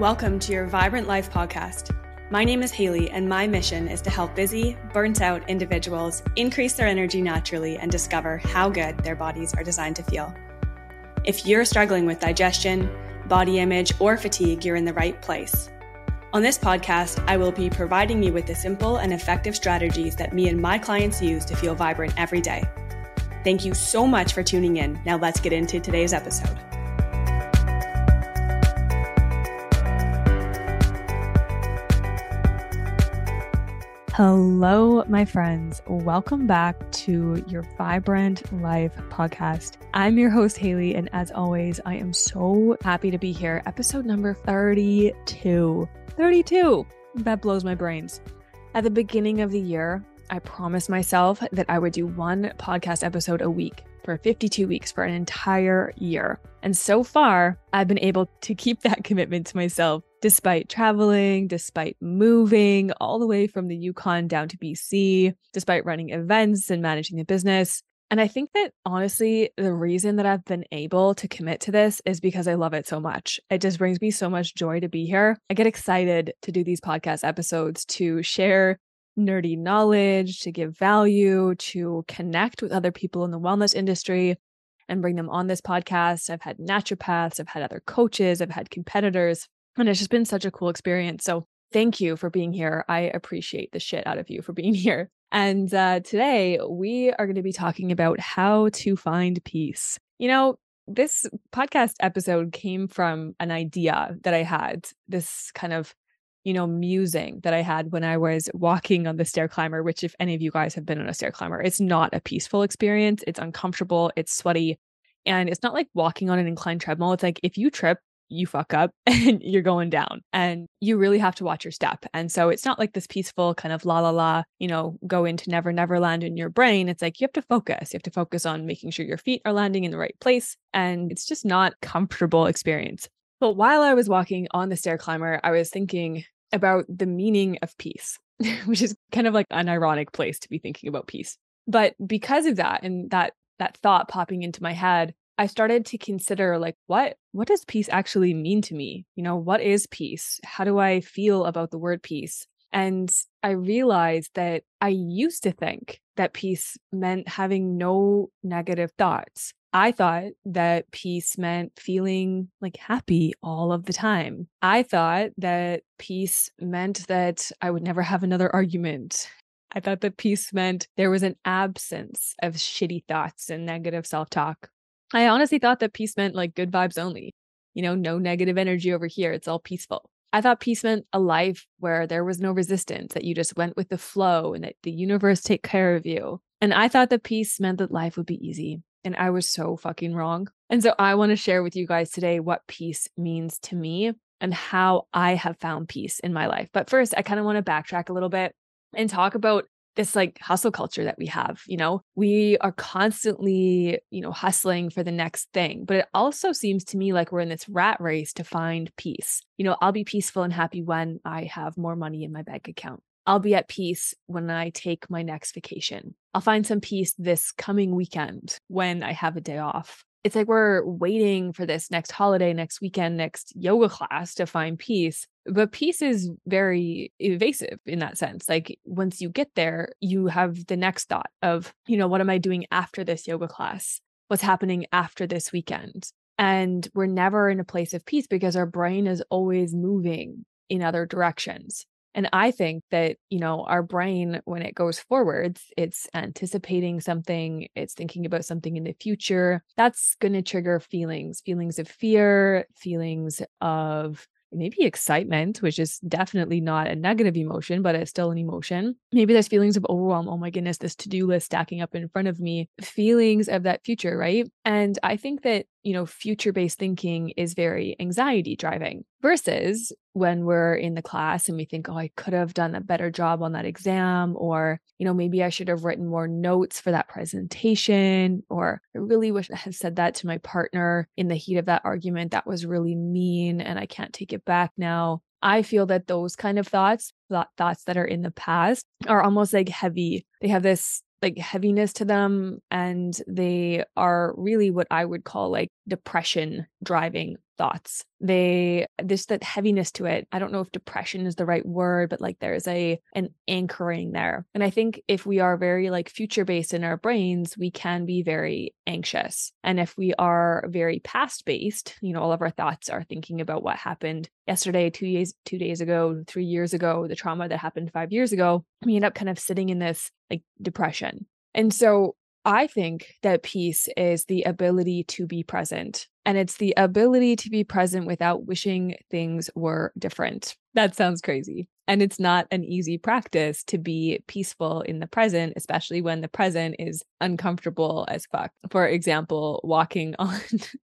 Welcome to your Vibrant Life podcast. My name is Hayley, and my mission is to help busy, burnt out individuals increase their energy naturally and discover how good their bodies are designed to feel. If you're struggling with digestion, body image, or fatigue, you're in the right place. On this podcast, I will be providing you with the simple and effective strategies that me and my clients use to feel vibrant every day. Thank you so much for tuning in. Now, let's get into today's episode. Hello, my friends. Welcome back to your Vibrant Life podcast. I'm your host, Hayley, and as always, I am so happy to be here. Episode number 32. 32. That blows my brains. At the beginning of the year, I promised myself that I would do one podcast episode a week for 52 weeks for an entire year. And so far, I've been able to keep that commitment to myself despite traveling, despite moving all the way from the Yukon down to BC, despite running events and managing the business. And I think that honestly, the reason that I've been able to commit to this is because I love it so much. It just brings me so much joy to be here. I get excited to do these podcast episodes to share nerdy knowledge, to give value, to connect with other people in the wellness industry and bring them on this podcast. I've had naturopaths, I've had other coaches, I've had competitors, and it's just been such a cool experience. So thank you for being here. I appreciate the shit out of you for being here. And uh, today we are going to be talking about how to find peace. You know, this podcast episode came from an idea that I had, this kind of, you know, musing that I had when I was walking on the stair climber, which, if any of you guys have been on a stair climber, it's not a peaceful experience. It's uncomfortable, it's sweaty. And it's not like walking on an inclined treadmill. It's like if you trip, you fuck up and you're going down and you really have to watch your step. And so it's not like this peaceful kind of la la la, you know, go into never never land in your brain. It's like you have to focus. You have to focus on making sure your feet are landing in the right place. And it's just not comfortable experience. But while I was walking on the stair climber, I was thinking about the meaning of peace, which is kind of like an ironic place to be thinking about peace. But because of that and that that thought popping into my head, I started to consider like what what does peace actually mean to me? You know, what is peace? How do I feel about the word peace? And I realized that I used to think that peace meant having no negative thoughts. I thought that peace meant feeling like happy all of the time. I thought that peace meant that I would never have another argument. I thought that peace meant there was an absence of shitty thoughts and negative self talk. I honestly thought that peace meant like good vibes only. You know, no negative energy over here. It's all peaceful. I thought peace meant a life where there was no resistance, that you just went with the flow and that the universe take care of you. And I thought that peace meant that life would be easy. And I was so fucking wrong. And so I want to share with you guys today what peace means to me and how I have found peace in my life. But first, I kind of want to backtrack a little bit and talk about this like hustle culture that we have you know we are constantly you know hustling for the next thing but it also seems to me like we're in this rat race to find peace you know i'll be peaceful and happy when i have more money in my bank account i'll be at peace when i take my next vacation i'll find some peace this coming weekend when i have a day off it's like we're waiting for this next holiday, next weekend, next yoga class to find peace. But peace is very evasive in that sense. Like once you get there, you have the next thought of, you know, what am I doing after this yoga class? What's happening after this weekend? And we're never in a place of peace because our brain is always moving in other directions. And I think that, you know, our brain, when it goes forwards, it's anticipating something, it's thinking about something in the future. That's going to trigger feelings, feelings of fear, feelings of maybe excitement, which is definitely not a negative emotion, but it's still an emotion. Maybe there's feelings of overwhelm. Oh my goodness, this to do list stacking up in front of me, feelings of that future, right? And I think that you know, future based thinking is very anxiety driving versus when we're in the class and we think, oh, I could have done a better job on that exam, or, you know, maybe I should have written more notes for that presentation, or I really wish I had said that to my partner in the heat of that argument. That was really mean and I can't take it back now. I feel that those kind of thoughts, thoughts that are in the past, are almost like heavy. They have this like heaviness to them and they are really what I would call like depression driving thoughts. They there's that heaviness to it. I don't know if depression is the right word, but like there's a an anchoring there. And I think if we are very like future based in our brains, we can be very anxious. And if we are very past based, you know, all of our thoughts are thinking about what happened yesterday, 2 days 2 days ago, 3 years ago, the trauma that happened 5 years ago, we end up kind of sitting in this like depression. And so I think that peace is the ability to be present. And it's the ability to be present without wishing things were different. That sounds crazy. And it's not an easy practice to be peaceful in the present, especially when the present is uncomfortable as fuck. For example, walking on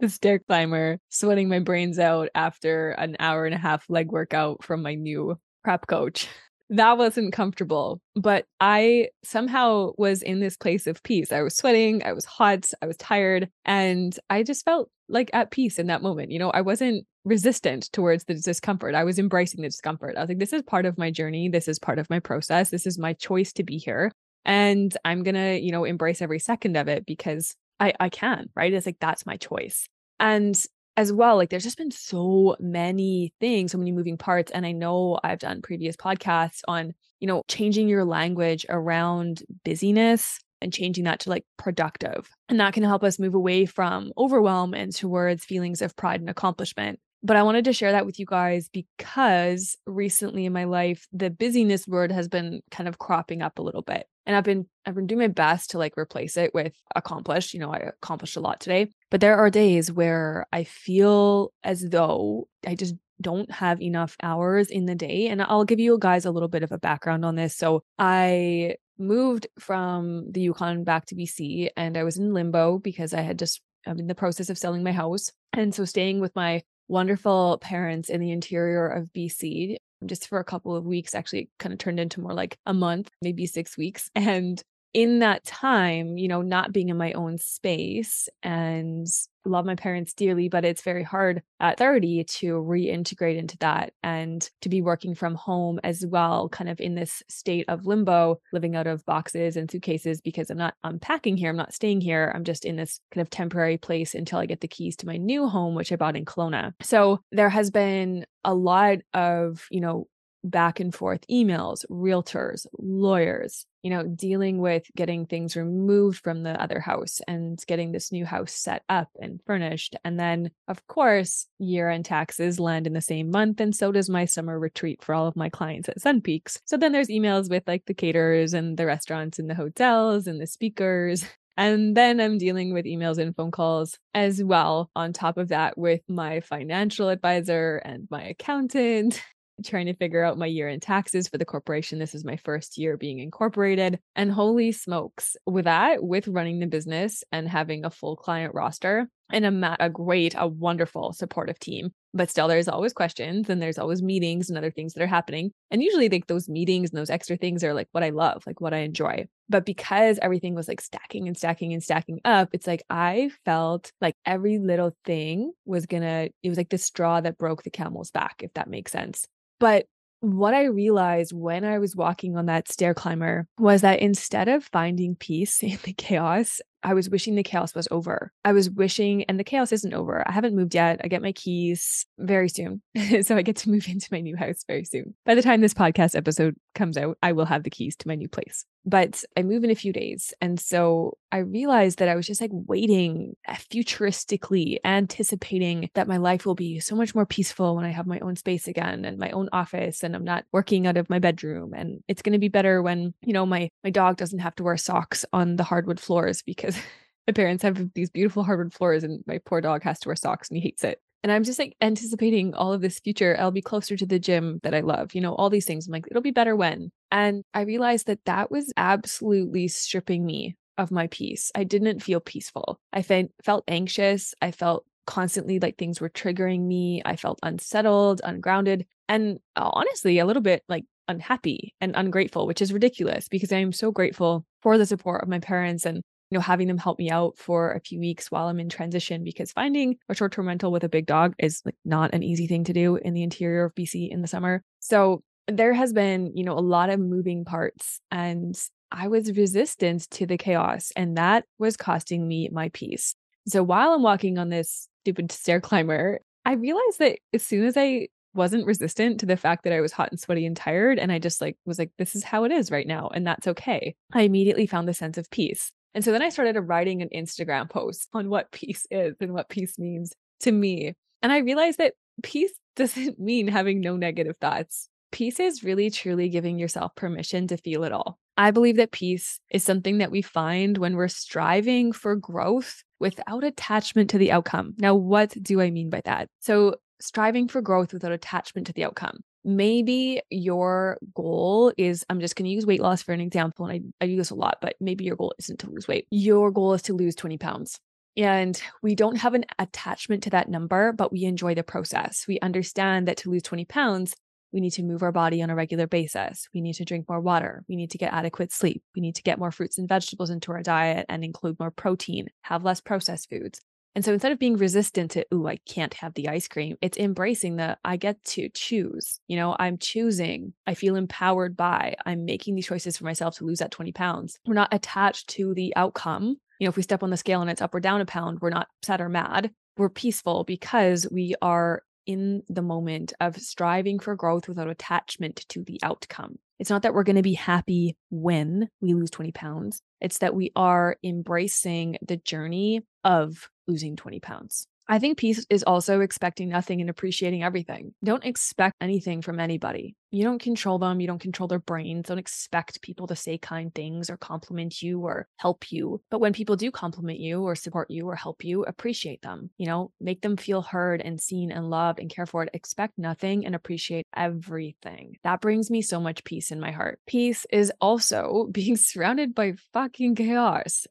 the stair climber, sweating my brains out after an hour and a half leg workout from my new prep coach that wasn't comfortable, but I somehow was in this place of peace. I was sweating, I was hot, I was tired, and I just felt like at peace in that moment. You know, I wasn't resistant towards the discomfort. I was embracing the discomfort. I was like, this is part of my journey. This is part of my process. This is my choice to be here. And I'm going to, you know, embrace every second of it because I, I can, right? It's like, that's my choice. And as well like there's just been so many things so many moving parts and i know i've done previous podcasts on you know changing your language around busyness and changing that to like productive and that can help us move away from overwhelm and towards feelings of pride and accomplishment but I wanted to share that with you guys because recently in my life, the busyness word has been kind of cropping up a little bit. And I've been I've been doing my best to like replace it with accomplished. You know, I accomplished a lot today. But there are days where I feel as though I just don't have enough hours in the day. And I'll give you guys a little bit of a background on this. So I moved from the Yukon back to BC and I was in limbo because I had just I'm in the process of selling my house. And so staying with my wonderful parents in the interior of BC just for a couple of weeks, actually kind of turned into more like a month, maybe six weeks. And in that time, you know, not being in my own space and love my parents dearly, but it's very hard at 30 to reintegrate into that and to be working from home as well, kind of in this state of limbo, living out of boxes and suitcases because I'm not unpacking here. I'm not staying here. I'm just in this kind of temporary place until I get the keys to my new home, which I bought in Kelowna. So there has been a lot of, you know, back and forth emails, realtors, lawyers, you know, dealing with getting things removed from the other house and getting this new house set up and furnished. And then, of course, year end taxes land in the same month. And so does my summer retreat for all of my clients at Sun Peaks. So then there's emails with like the caterers and the restaurants and the hotels and the speakers. And then I'm dealing with emails and phone calls as well, on top of that, with my financial advisor and my accountant trying to figure out my year in taxes for the corporation. This is my first year being incorporated. And holy smokes, with that, with running the business and having a full client roster and a, a great, a wonderful supportive team. But still, there's always questions and there's always meetings and other things that are happening. And usually, like those meetings and those extra things are like what I love, like what I enjoy. But because everything was like stacking and stacking and stacking up, it's like I felt like every little thing was gonna, it was like the straw that broke the camel's back, if that makes sense. But what I realized when I was walking on that stair climber was that instead of finding peace in the chaos, I was wishing the chaos was over. I was wishing, and the chaos isn't over. I haven't moved yet. I get my keys very soon. so I get to move into my new house very soon. By the time this podcast episode comes out, I will have the keys to my new place. But I move in a few days. And so I realized that I was just like waiting uh, futuristically, anticipating that my life will be so much more peaceful when I have my own space again and my own office and I'm not working out of my bedroom. And it's going to be better when, you know, my my dog doesn't have to wear socks on the hardwood floors because because my parents have these beautiful hardwood floors and my poor dog has to wear socks and he hates it. And I'm just like anticipating all of this future. I'll be closer to the gym that I love, you know, all these things. I'm like, it'll be better when. And I realized that that was absolutely stripping me of my peace. I didn't feel peaceful. I fe- felt anxious. I felt constantly like things were triggering me. I felt unsettled, ungrounded, and uh, honestly, a little bit like unhappy and ungrateful, which is ridiculous because I am so grateful for the support of my parents and you know having them help me out for a few weeks while I'm in transition because finding a short-term rental with a big dog is like not an easy thing to do in the interior of BC in the summer. So there has been, you know, a lot of moving parts and I was resistant to the chaos and that was costing me my peace. So while I'm walking on this stupid stair climber, I realized that as soon as I wasn't resistant to the fact that I was hot and sweaty and tired and I just like was like this is how it is right now and that's okay. I immediately found the sense of peace. And so then I started writing an Instagram post on what peace is and what peace means to me. And I realized that peace doesn't mean having no negative thoughts. Peace is really truly giving yourself permission to feel it all. I believe that peace is something that we find when we're striving for growth without attachment to the outcome. Now, what do I mean by that? So, striving for growth without attachment to the outcome. Maybe your goal is, I'm just going to use weight loss for an example, and I, I do this a lot, but maybe your goal isn't to lose weight. Your goal is to lose 20 pounds. And we don't have an attachment to that number, but we enjoy the process. We understand that to lose 20 pounds, we need to move our body on a regular basis. We need to drink more water. We need to get adequate sleep. We need to get more fruits and vegetables into our diet and include more protein, have less processed foods. And so instead of being resistant to, ooh, I can't have the ice cream, it's embracing the I get to choose. You know, I'm choosing. I feel empowered by, I'm making these choices for myself to lose that 20 pounds. We're not attached to the outcome. You know, if we step on the scale and it's up or down a pound, we're not sad or mad. We're peaceful because we are in the moment of striving for growth without attachment to the outcome. It's not that we're going to be happy when we lose 20 pounds, it's that we are embracing the journey of losing 20 pounds. I think peace is also expecting nothing and appreciating everything. Don't expect anything from anybody. You don't control them. You don't control their brains. Don't expect people to say kind things or compliment you or help you. But when people do compliment you or support you or help you, appreciate them. You know, make them feel heard and seen and loved and cared for. Expect nothing and appreciate everything. That brings me so much peace in my heart. Peace is also being surrounded by fucking chaos,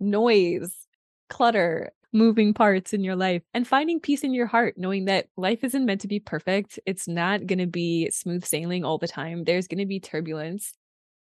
noise, clutter, moving parts in your life and finding peace in your heart, knowing that life isn't meant to be perfect. It's not going to be smooth sailing all the time. There's going to be turbulence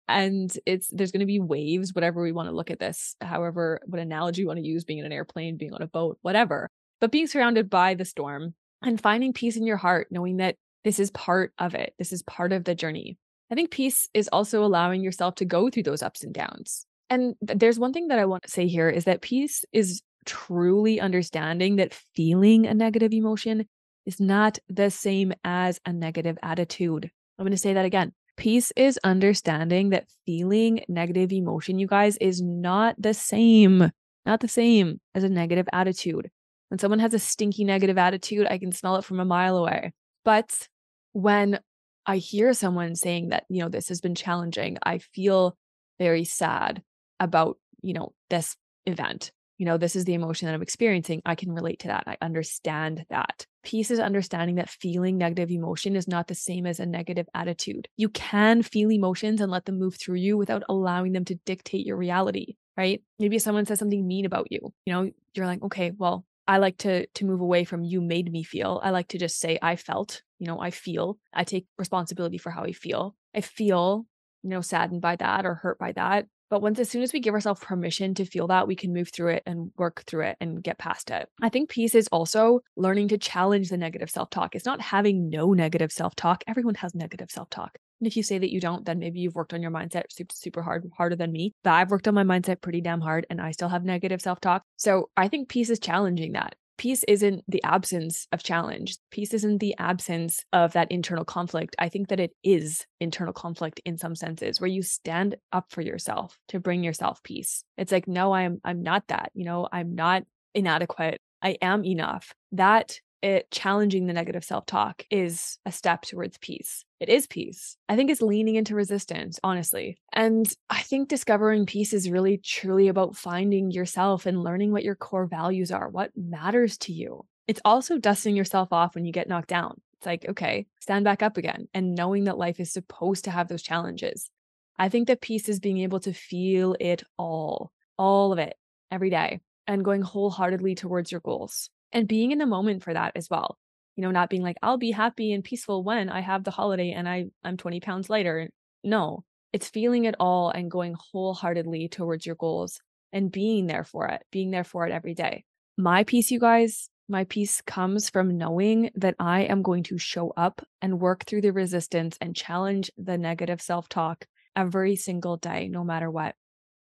and it's there's going to be waves whatever we want to look at this however what analogy you want to use being in an airplane being on a boat whatever but being surrounded by the storm and finding peace in your heart knowing that this is part of it this is part of the journey i think peace is also allowing yourself to go through those ups and downs and th- there's one thing that i want to say here is that peace is truly understanding that feeling a negative emotion is not the same as a negative attitude. I'm going to say that again. Peace is understanding that feeling negative emotion, you guys, is not the same, not the same as a negative attitude. When someone has a stinky negative attitude, I can smell it from a mile away. But when I hear someone saying that, you know, this has been challenging, I feel very sad about, you know, this event you know, this is the emotion that I'm experiencing. I can relate to that. I understand that. Peace is understanding that feeling negative emotion is not the same as a negative attitude. You can feel emotions and let them move through you without allowing them to dictate your reality, right? Maybe someone says something mean about you. You know, you're like, okay, well, I like to to move away from you made me feel. I like to just say I felt, you know, I feel. I take responsibility for how I feel. I feel, you know, saddened by that or hurt by that. But once, as soon as we give ourselves permission to feel that, we can move through it and work through it and get past it. I think peace is also learning to challenge the negative self talk. It's not having no negative self talk. Everyone has negative self talk. And if you say that you don't, then maybe you've worked on your mindset super, super hard, harder than me. But I've worked on my mindset pretty damn hard and I still have negative self talk. So I think peace is challenging that peace isn't the absence of challenge. Peace isn't the absence of that internal conflict. I think that it is internal conflict in some senses where you stand up for yourself to bring yourself peace. It's like, no, I'm I'm not that. You know, I'm not inadequate. I am enough. That it challenging the negative self-talk is a step towards peace. It is peace. I think it's leaning into resistance, honestly. And I think discovering peace is really truly about finding yourself and learning what your core values are, what matters to you. It's also dusting yourself off when you get knocked down. It's like, okay, stand back up again and knowing that life is supposed to have those challenges. I think that peace is being able to feel it all all of it every day and going wholeheartedly towards your goals and being in the moment for that as well. You know, not being like, I'll be happy and peaceful when I have the holiday and I, I'm 20 pounds lighter. No, it's feeling it all and going wholeheartedly towards your goals and being there for it, being there for it every day. My peace, you guys, my peace comes from knowing that I am going to show up and work through the resistance and challenge the negative self talk every single day, no matter what.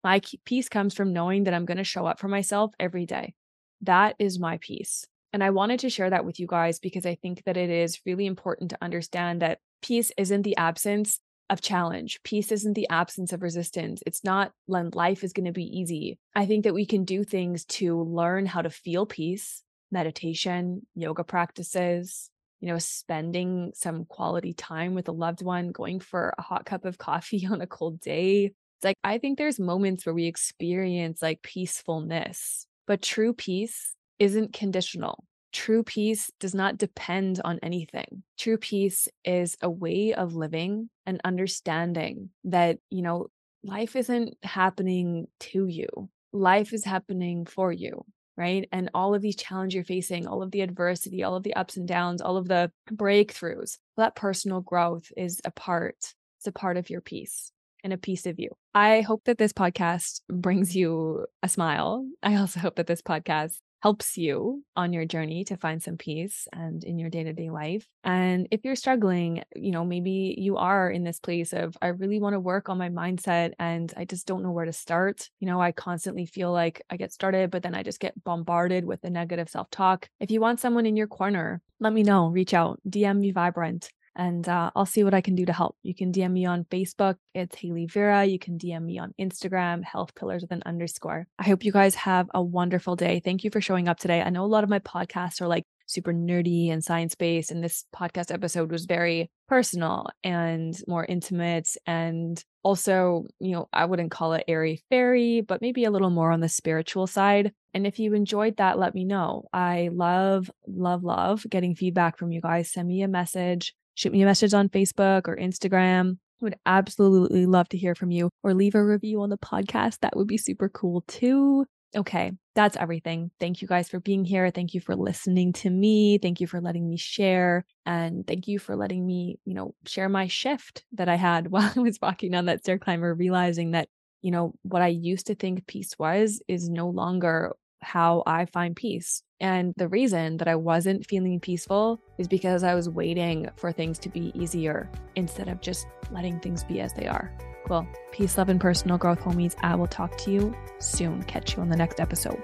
My peace comes from knowing that I'm going to show up for myself every day. That is my peace. And I wanted to share that with you guys because I think that it is really important to understand that peace isn't the absence of challenge. Peace isn't the absence of resistance. It's not when life is going to be easy. I think that we can do things to learn how to feel peace, meditation, yoga practices, you know, spending some quality time with a loved one, going for a hot cup of coffee on a cold day. It's like, I think there's moments where we experience like peacefulness, but true peace isn't conditional. True peace does not depend on anything. True peace is a way of living and understanding that, you know, life isn't happening to you. Life is happening for you right? And all of these challenges you're facing, all of the adversity, all of the ups and downs, all of the breakthroughs, that personal growth is a part, it's a part of your peace and a piece of you. I hope that this podcast brings you a smile. I also hope that this podcast helps you on your journey to find some peace and in your day-to-day life. And if you're struggling, you know, maybe you are in this place of I really want to work on my mindset and I just don't know where to start. You know, I constantly feel like I get started but then I just get bombarded with the negative self-talk. If you want someone in your corner, let me know, reach out, DM me vibrant and uh, I'll see what I can do to help. You can DM me on Facebook. It's Hayley Vera. You can DM me on Instagram, health pillars with an underscore. I hope you guys have a wonderful day. Thank you for showing up today. I know a lot of my podcasts are like super nerdy and science based, and this podcast episode was very personal and more intimate. And also, you know, I wouldn't call it airy fairy, but maybe a little more on the spiritual side. And if you enjoyed that, let me know. I love, love, love getting feedback from you guys. Send me a message shoot me a message on Facebook or Instagram. Would absolutely love to hear from you or leave a review on the podcast. That would be super cool too. Okay, that's everything. Thank you guys for being here. Thank you for listening to me. Thank you for letting me share. And thank you for letting me, you know, share my shift that I had while I was walking down that stair climber, realizing that, you know, what I used to think peace was is no longer how I find peace. And the reason that I wasn't feeling peaceful is because I was waiting for things to be easier instead of just letting things be as they are. Cool. Peace, love, and personal growth, homies. I will talk to you soon. Catch you on the next episode.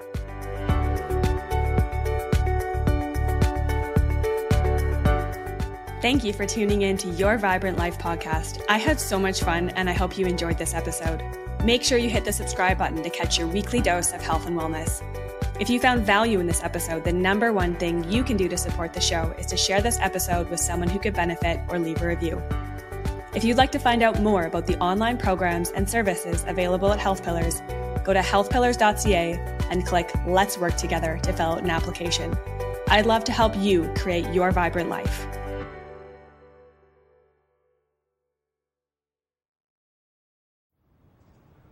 Thank you for tuning in to Your Vibrant Life podcast. I had so much fun and I hope you enjoyed this episode. Make sure you hit the subscribe button to catch your weekly dose of health and wellness. If you found value in this episode, the number one thing you can do to support the show is to share this episode with someone who could benefit or leave a review. If you'd like to find out more about the online programs and services available at Health Pillars, go to healthpillars.ca and click Let's Work Together to fill out an application. I'd love to help you create your vibrant life.